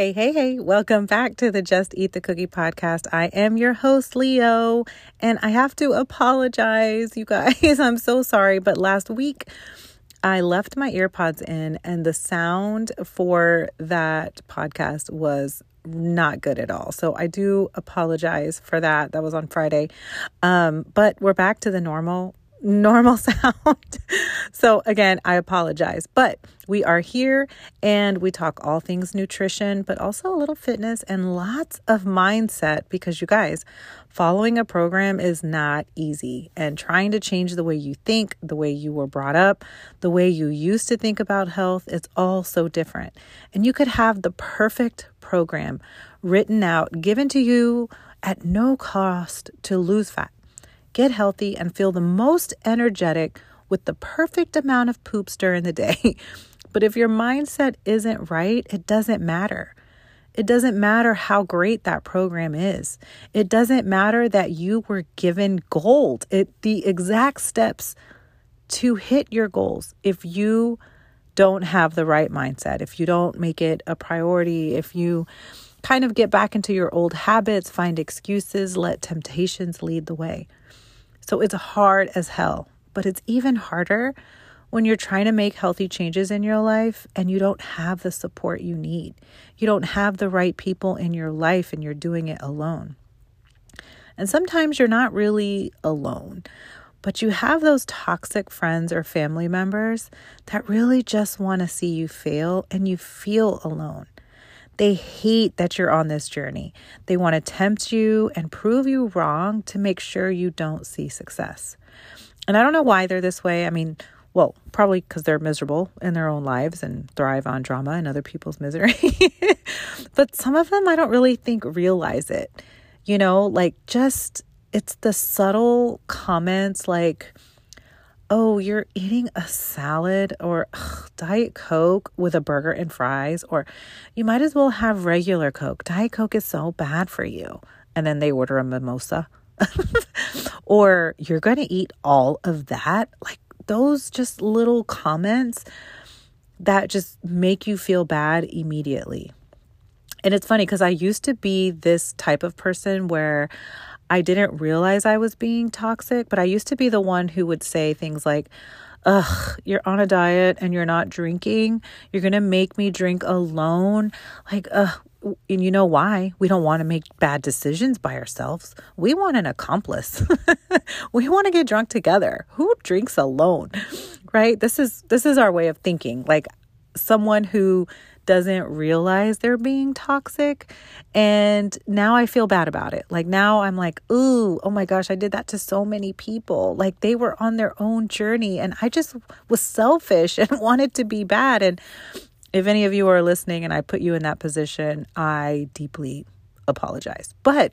Hey, hey, hey, welcome back to the Just Eat the Cookie podcast. I am your host, Leo, and I have to apologize, you guys. I'm so sorry, but last week I left my earpods in, and the sound for that podcast was not good at all. So I do apologize for that. That was on Friday. Um, but we're back to the normal normal sound. so, again, I apologize, but we are here and we talk all things nutrition, but also a little fitness and lots of mindset because you guys, following a program is not easy. And trying to change the way you think, the way you were brought up, the way you used to think about health, it's all so different. And you could have the perfect program written out, given to you at no cost to lose fat get healthy, and feel the most energetic with the perfect amount of poops during the day. but if your mindset isn't right, it doesn't matter. It doesn't matter how great that program is. It doesn't matter that you were given gold. It the exact steps to hit your goals. If you don't have the right mindset, if you don't make it a priority, if you kind of get back into your old habits, find excuses, let temptations lead the way. So it's hard as hell, but it's even harder when you're trying to make healthy changes in your life and you don't have the support you need. You don't have the right people in your life and you're doing it alone. And sometimes you're not really alone, but you have those toxic friends or family members that really just want to see you fail and you feel alone. They hate that you're on this journey. They want to tempt you and prove you wrong to make sure you don't see success. And I don't know why they're this way. I mean, well, probably because they're miserable in their own lives and thrive on drama and other people's misery. but some of them I don't really think realize it. You know, like just it's the subtle comments like, oh, you're eating a salad or ugh, Diet Coke with a burger and fries, or you might as well have regular Coke. Diet Coke is so bad for you. And then they order a mimosa. or you're going to eat all of that. Like those just little comments that just make you feel bad immediately. And it's funny because I used to be this type of person where I didn't realize I was being toxic, but I used to be the one who would say things like, Ugh, you're on a diet and you're not drinking. You're going to make me drink alone. Like, ugh, and you know why? We don't want to make bad decisions by ourselves. We want an accomplice. we want to get drunk together. Who drinks alone? Right? This is this is our way of thinking. Like someone who doesn't realize they're being toxic. And now I feel bad about it. Like now I'm like, ooh, oh my gosh, I did that to so many people. Like they were on their own journey and I just was selfish and wanted to be bad. And if any of you are listening and I put you in that position, I deeply apologize. But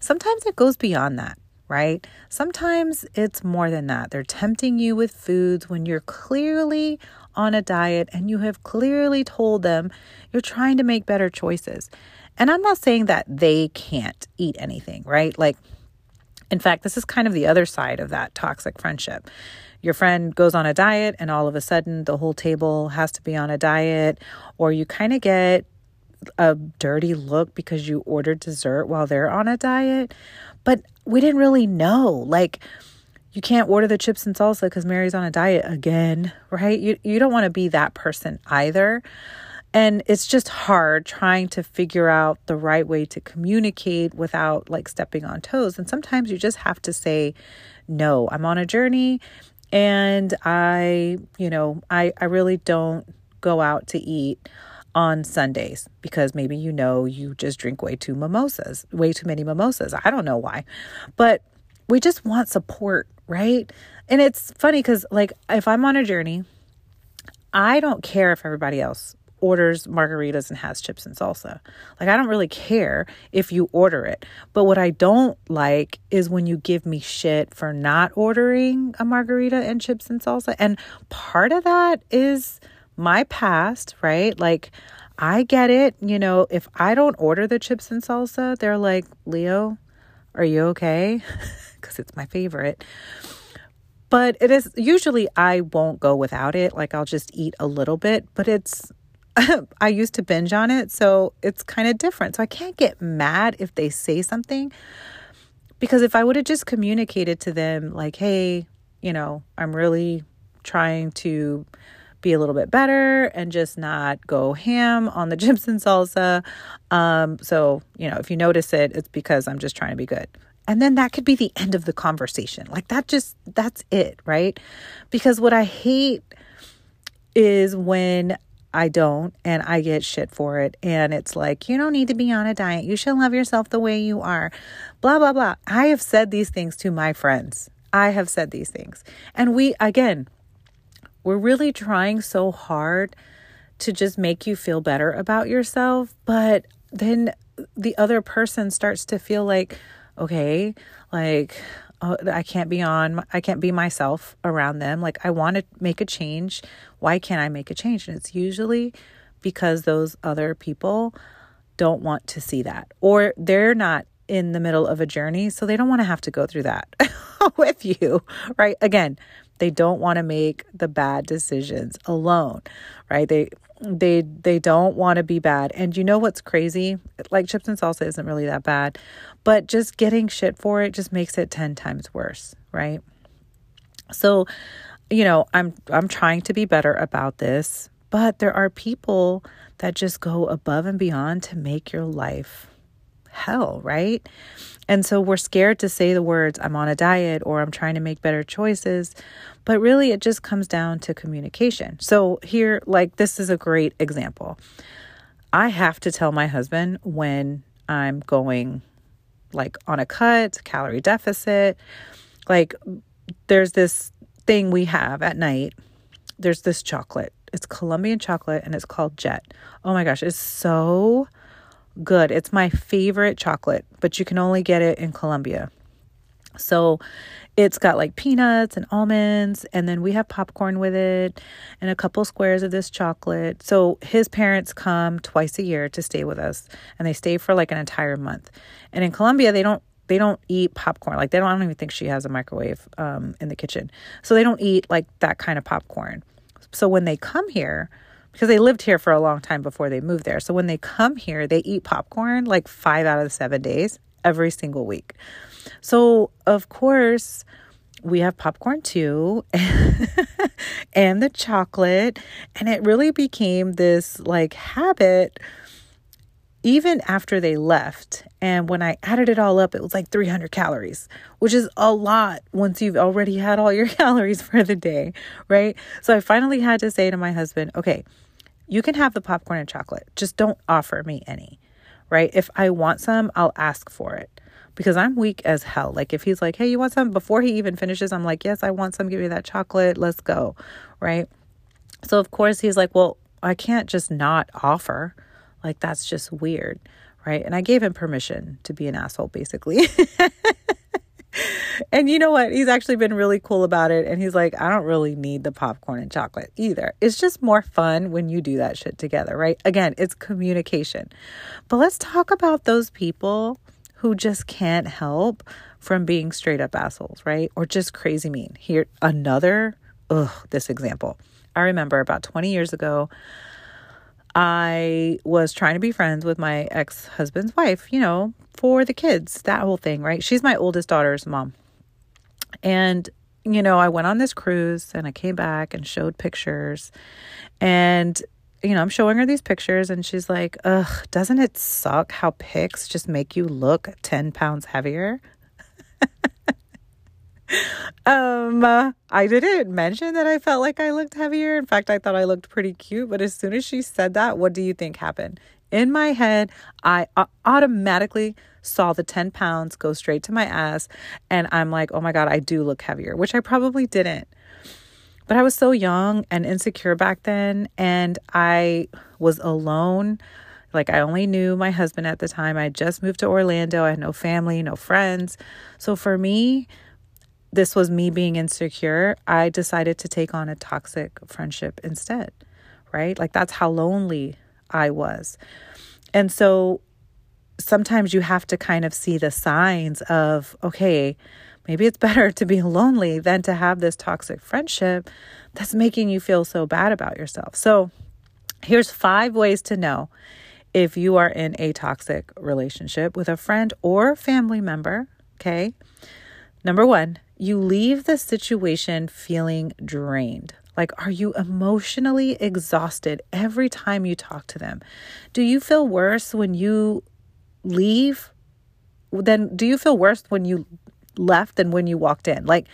sometimes it goes beyond that right? Sometimes it's more than that. They're tempting you with foods when you're clearly on a diet and you have clearly told them you're trying to make better choices. And I'm not saying that they can't eat anything, right? Like, in fact, this is kind of the other side of that toxic friendship. Your friend goes on a diet, and all of a sudden, the whole table has to be on a diet, or you kind of get a dirty look because you ordered dessert while they're on a diet. But we didn't really know. Like, you can't order the chips and salsa because Mary's on a diet again, right? You, you don't want to be that person either. And it's just hard trying to figure out the right way to communicate without like stepping on toes. And sometimes you just have to say, no, I'm on a journey and I, you know, I, I really don't go out to eat on Sundays because maybe you know you just drink way too mimosas, way too many mimosas. I don't know why. But we just want support, right? And it's funny because, like, if I'm on a journey, I don't care if everybody else orders margaritas and has chips and salsa. Like, I don't really care if you order it. But what I don't like is when you give me shit for not ordering a margarita and chips and salsa. And part of that is my past, right? Like, I get it. You know, if I don't order the chips and salsa, they're like, Leo, are you okay? because it's my favorite. But it is usually I won't go without it. Like I'll just eat a little bit, but it's I used to binge on it, so it's kind of different. So I can't get mad if they say something because if I would have just communicated to them, like, hey, you know, I'm really trying to be a little bit better and just not go ham on the and salsa. Um, so, you know, if you notice it, it's because I'm just trying to be good. And then that could be the end of the conversation. Like that just, that's it, right? Because what I hate is when I don't and I get shit for it. And it's like, you don't need to be on a diet. You should love yourself the way you are. Blah, blah, blah. I have said these things to my friends. I have said these things. And we, again, we're really trying so hard to just make you feel better about yourself. But then the other person starts to feel like, okay, like, oh, I can't be on, I can't be myself around them. Like, I want to make a change. Why can't I make a change? And it's usually because those other people don't want to see that or they're not in the middle of a journey. So they don't want to have to go through that with you, right? Again, they don't want to make the bad decisions alone, right? They they they don't want to be bad. And you know what's crazy? Like chips and salsa isn't really that bad, but just getting shit for it just makes it 10 times worse, right? So, you know, I'm I'm trying to be better about this, but there are people that just go above and beyond to make your life hell, right? And so we're scared to say the words, I'm on a diet or I'm trying to make better choices. But really, it just comes down to communication. So, here, like, this is a great example. I have to tell my husband when I'm going like on a cut, calorie deficit. Like, there's this thing we have at night. There's this chocolate. It's Colombian chocolate and it's called Jet. Oh my gosh, it's so good. It's my favorite chocolate, but you can only get it in Colombia. So it's got like peanuts and almonds, and then we have popcorn with it and a couple squares of this chocolate. So his parents come twice a year to stay with us, and they stay for like an entire month. And in Colombia, they don't they don't eat popcorn. Like they don't I don't even think she has a microwave um, in the kitchen. So they don't eat like that kind of popcorn. So when they come here, because they lived here for a long time before they moved there. So when they come here, they eat popcorn like five out of seven days every single week. So, of course, we have popcorn too and the chocolate. And it really became this like habit even after they left. And when I added it all up, it was like 300 calories, which is a lot once you've already had all your calories for the day, right? So I finally had to say to my husband, okay, you can have the popcorn and chocolate, just don't offer me any, right? If I want some, I'll ask for it because I'm weak as hell. Like if he's like, "Hey, you want some?" before he even finishes, I'm like, "Yes, I want some. Give me that chocolate. Let's go." Right? So of course he's like, "Well, I can't just not offer. Like that's just weird." Right? And I gave him permission to be an asshole basically. and you know what? He's actually been really cool about it. And he's like, I don't really need the popcorn and chocolate either. It's just more fun when you do that shit together, right? Again, it's communication. But let's talk about those people who just can't help from being straight up assholes, right? Or just crazy mean. Here, another, ugh, this example. I remember about 20 years ago, I was trying to be friends with my ex husband's wife, you know, for the kids, that whole thing, right? She's my oldest daughter's mom. And, you know, I went on this cruise and I came back and showed pictures. And you know, I'm showing her these pictures and she's like, ugh, doesn't it suck how pics just make you look 10 pounds heavier? um, uh, I didn't mention that I felt like I looked heavier. In fact, I thought I looked pretty cute. But as soon as she said that, what do you think happened? In my head, I uh, automatically saw the 10 pounds go straight to my ass. And I'm like, oh my God, I do look heavier, which I probably didn't. But I was so young and insecure back then, and I was alone. Like, I only knew my husband at the time. I just moved to Orlando. I had no family, no friends. So, for me, this was me being insecure. I decided to take on a toxic friendship instead, right? Like, that's how lonely I was. And so, sometimes you have to kind of see the signs of, okay, Maybe it's better to be lonely than to have this toxic friendship that's making you feel so bad about yourself. So, Here's five ways to know if you are in a toxic relationship with a friend or family member. Okay. Number one, you leave the situation feeling drained. Like, are you emotionally exhausted every time you talk to them? Do you feel worse when you leave? Then, do you feel worse when you left than when you walked in? Like,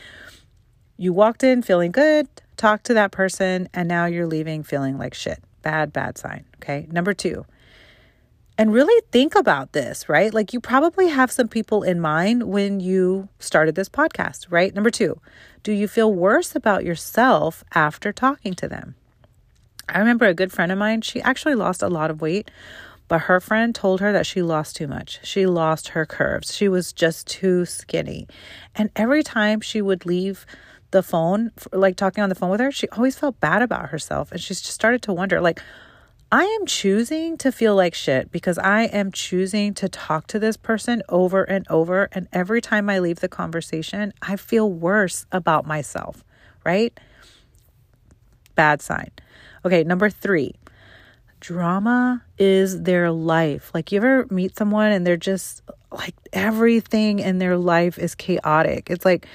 you walked in feeling good, talked to that person, and now you're leaving feeling like shit. Bad, bad sign. Okay. Number two, and really think about this, right? Like you probably have some people in mind when you started this podcast, right? Number two, do you feel worse about yourself after talking to them? I remember a good friend of mine, she actually lost a lot of weight, but her friend told her that she lost too much. She lost her curves. She was just too skinny. And every time she would leave the phone, like talking on the phone with her, she always felt bad about herself. And she just started to wonder, like, I am choosing to feel like shit because I am choosing to talk to this person over and over. And every time I leave the conversation, I feel worse about myself, right? Bad sign. Okay, number three, drama is their life. Like, you ever meet someone and they're just like everything in their life is chaotic? It's like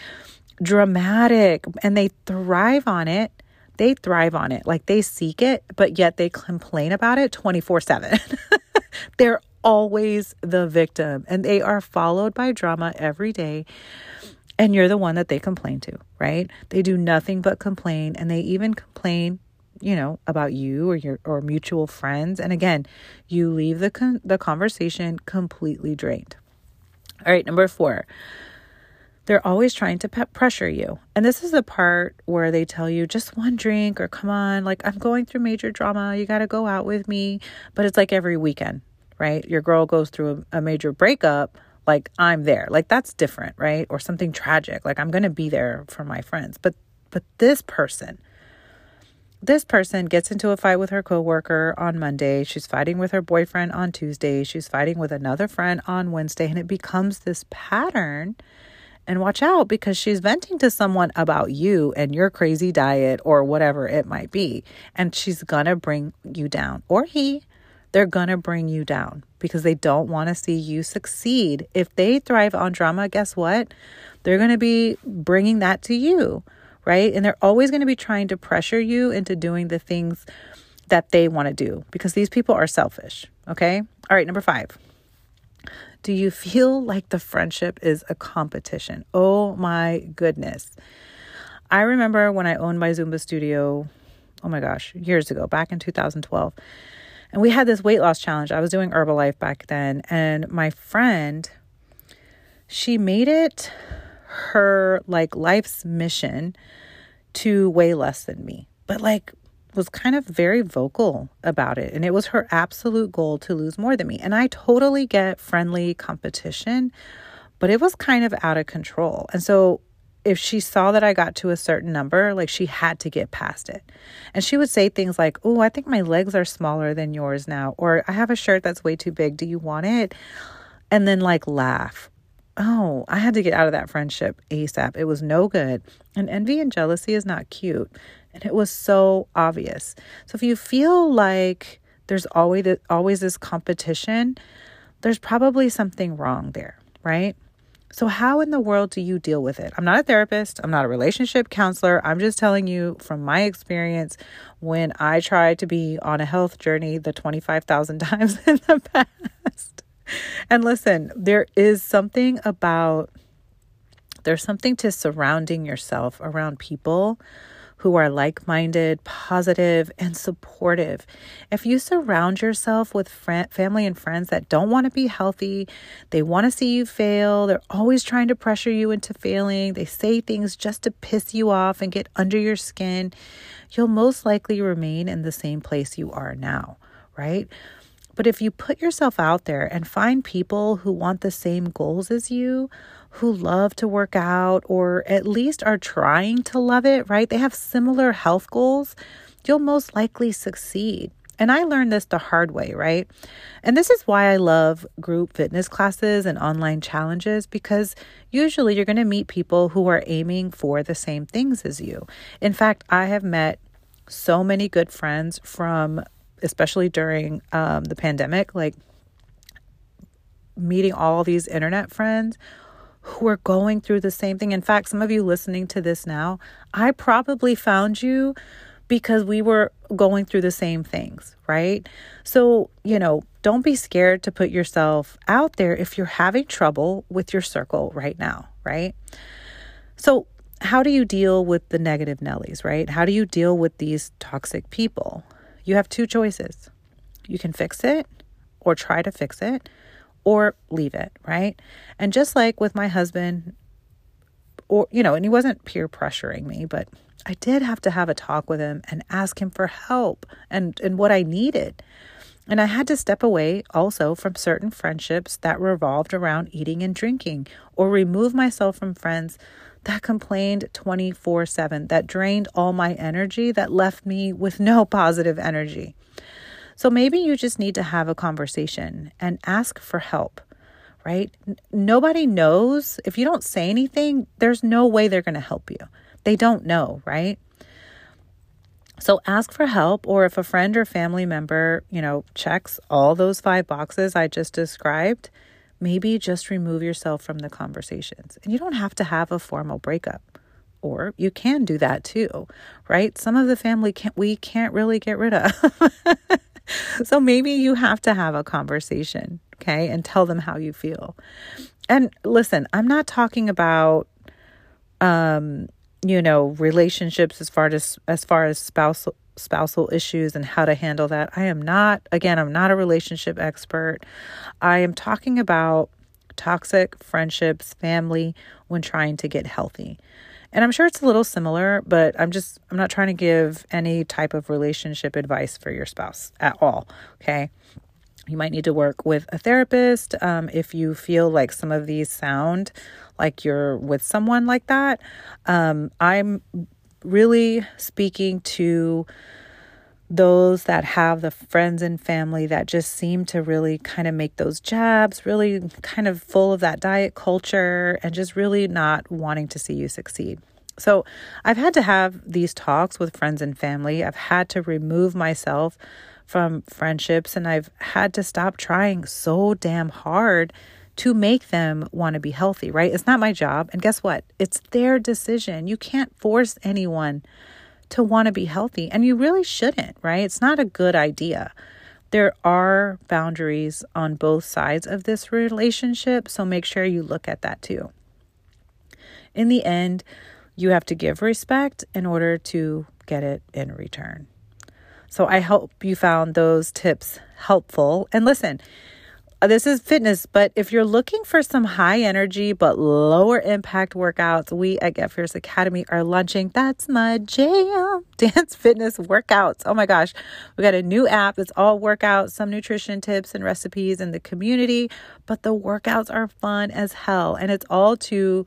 dramatic and they thrive on it they thrive on it. Like they seek it, but yet they complain about it 24 7. They're always the victim and they are followed by drama every day. And you're the one that they complain to, right? They do nothing but complain and they even complain you know about you or your or mutual friends and again you leave the con- the conversation completely drained all right number 4 they're always trying to pe- pressure you. And this is the part where they tell you just one drink or come on, like I'm going through major drama, you got to go out with me. But it's like every weekend, right? Your girl goes through a, a major breakup, like I'm there. Like that's different, right? Or something tragic, like I'm going to be there for my friends. But but this person this person gets into a fight with her coworker on Monday. She's fighting with her boyfriend on Tuesday. She's fighting with another friend on Wednesday. And it becomes this pattern and watch out because she's venting to someone about you and your crazy diet or whatever it might be. And she's going to bring you down, or he. They're going to bring you down because they don't want to see you succeed. If they thrive on drama, guess what? They're going to be bringing that to you, right? And they're always going to be trying to pressure you into doing the things that they want to do because these people are selfish, okay? All right, number five. Do you feel like the friendship is a competition? Oh my goodness. I remember when I owned my Zumba studio, oh my gosh, years ago, back in 2012. And we had this weight loss challenge. I was doing Herbalife back then. And my friend, she made it her like life's mission to weigh less than me. But like was kind of very vocal about it. And it was her absolute goal to lose more than me. And I totally get friendly competition, but it was kind of out of control. And so if she saw that I got to a certain number, like she had to get past it. And she would say things like, Oh, I think my legs are smaller than yours now. Or I have a shirt that's way too big. Do you want it? And then like laugh. Oh, I had to get out of that friendship ASAP. It was no good. And envy and jealousy is not cute. And it was so obvious. So if you feel like there's always always this competition, there's probably something wrong there, right? So how in the world do you deal with it? I'm not a therapist, I'm not a relationship counselor. I'm just telling you from my experience when I tried to be on a health journey the 25,000 times in the past. And listen, there is something about there's something to surrounding yourself around people who are like minded, positive, and supportive. If you surround yourself with family and friends that don't want to be healthy, they want to see you fail, they're always trying to pressure you into failing, they say things just to piss you off and get under your skin, you'll most likely remain in the same place you are now, right? But if you put yourself out there and find people who want the same goals as you, who love to work out or at least are trying to love it, right? They have similar health goals, you'll most likely succeed. And I learned this the hard way, right? And this is why I love group fitness classes and online challenges because usually you're going to meet people who are aiming for the same things as you. In fact, I have met so many good friends from especially during um, the pandemic, like meeting all these internet friends who are going through the same thing. In fact, some of you listening to this now, I probably found you because we were going through the same things, right? So, you know, don't be scared to put yourself out there if you're having trouble with your circle right now, right? So, how do you deal with the negative Nellies, right? How do you deal with these toxic people? You have two choices. You can fix it or try to fix it or leave it, right? And just like with my husband, or, you know, and he wasn't peer pressuring me, but I did have to have a talk with him and ask him for help and, and what I needed. And I had to step away also from certain friendships that revolved around eating and drinking, or remove myself from friends that complained 24 7, that drained all my energy, that left me with no positive energy. So maybe you just need to have a conversation and ask for help, right? Nobody knows. If you don't say anything, there's no way they're going to help you. They don't know, right? So ask for help, or if a friend or family member, you know, checks all those five boxes I just described, maybe just remove yourself from the conversations. And you don't have to have a formal breakup. Or you can do that too, right? Some of the family can't we can't really get rid of. so maybe you have to have a conversation, okay, and tell them how you feel. And listen, I'm not talking about um you know relationships as far as as far as spousal spousal issues and how to handle that. I am not again, I'm not a relationship expert. I am talking about toxic friendships, family when trying to get healthy. And I'm sure it's a little similar, but I'm just I'm not trying to give any type of relationship advice for your spouse at all, okay? You might need to work with a therapist um, if you feel like some of these sound like you're with someone like that. Um, I'm really speaking to those that have the friends and family that just seem to really kind of make those jabs, really kind of full of that diet culture and just really not wanting to see you succeed. So, I've had to have these talks with friends and family. I've had to remove myself from friendships and I've had to stop trying so damn hard to make them want to be healthy, right? It's not my job. And guess what? It's their decision. You can't force anyone to want to be healthy, and you really shouldn't, right? It's not a good idea. There are boundaries on both sides of this relationship, so make sure you look at that too. In the end, you have to give respect in order to get it in return. So I hope you found those tips helpful. And listen, Uh, this is fitness, but if you're looking for some high energy but lower impact workouts, we at Get Fierce Academy are launching That's My Jam Dance Fitness Workouts. Oh my gosh, we got a new app that's all workouts, some nutrition tips and recipes in the community, but the workouts are fun as hell and it's all to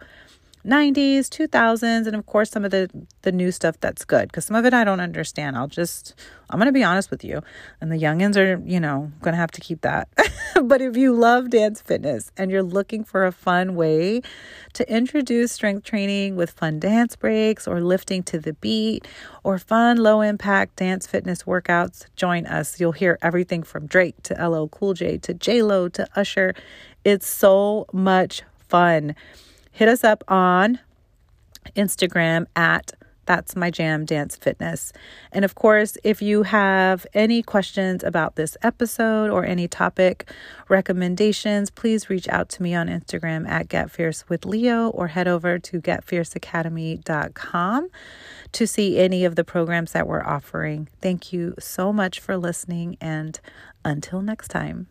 90s, 2000s, and of course some of the the new stuff that's good because some of it I don't understand. I'll just I'm gonna be honest with you, and the youngins are you know gonna have to keep that. but if you love dance fitness and you're looking for a fun way to introduce strength training with fun dance breaks or lifting to the beat or fun low impact dance fitness workouts, join us. You'll hear everything from Drake to LL Cool J to J Lo to Usher. It's so much fun hit us up on Instagram at that's my jam dance fitness. And of course, if you have any questions about this episode or any topic recommendations, please reach out to me on Instagram at Get Fierce with Leo or head over to getfierceacademy.com to see any of the programs that we're offering. Thank you so much for listening and until next time.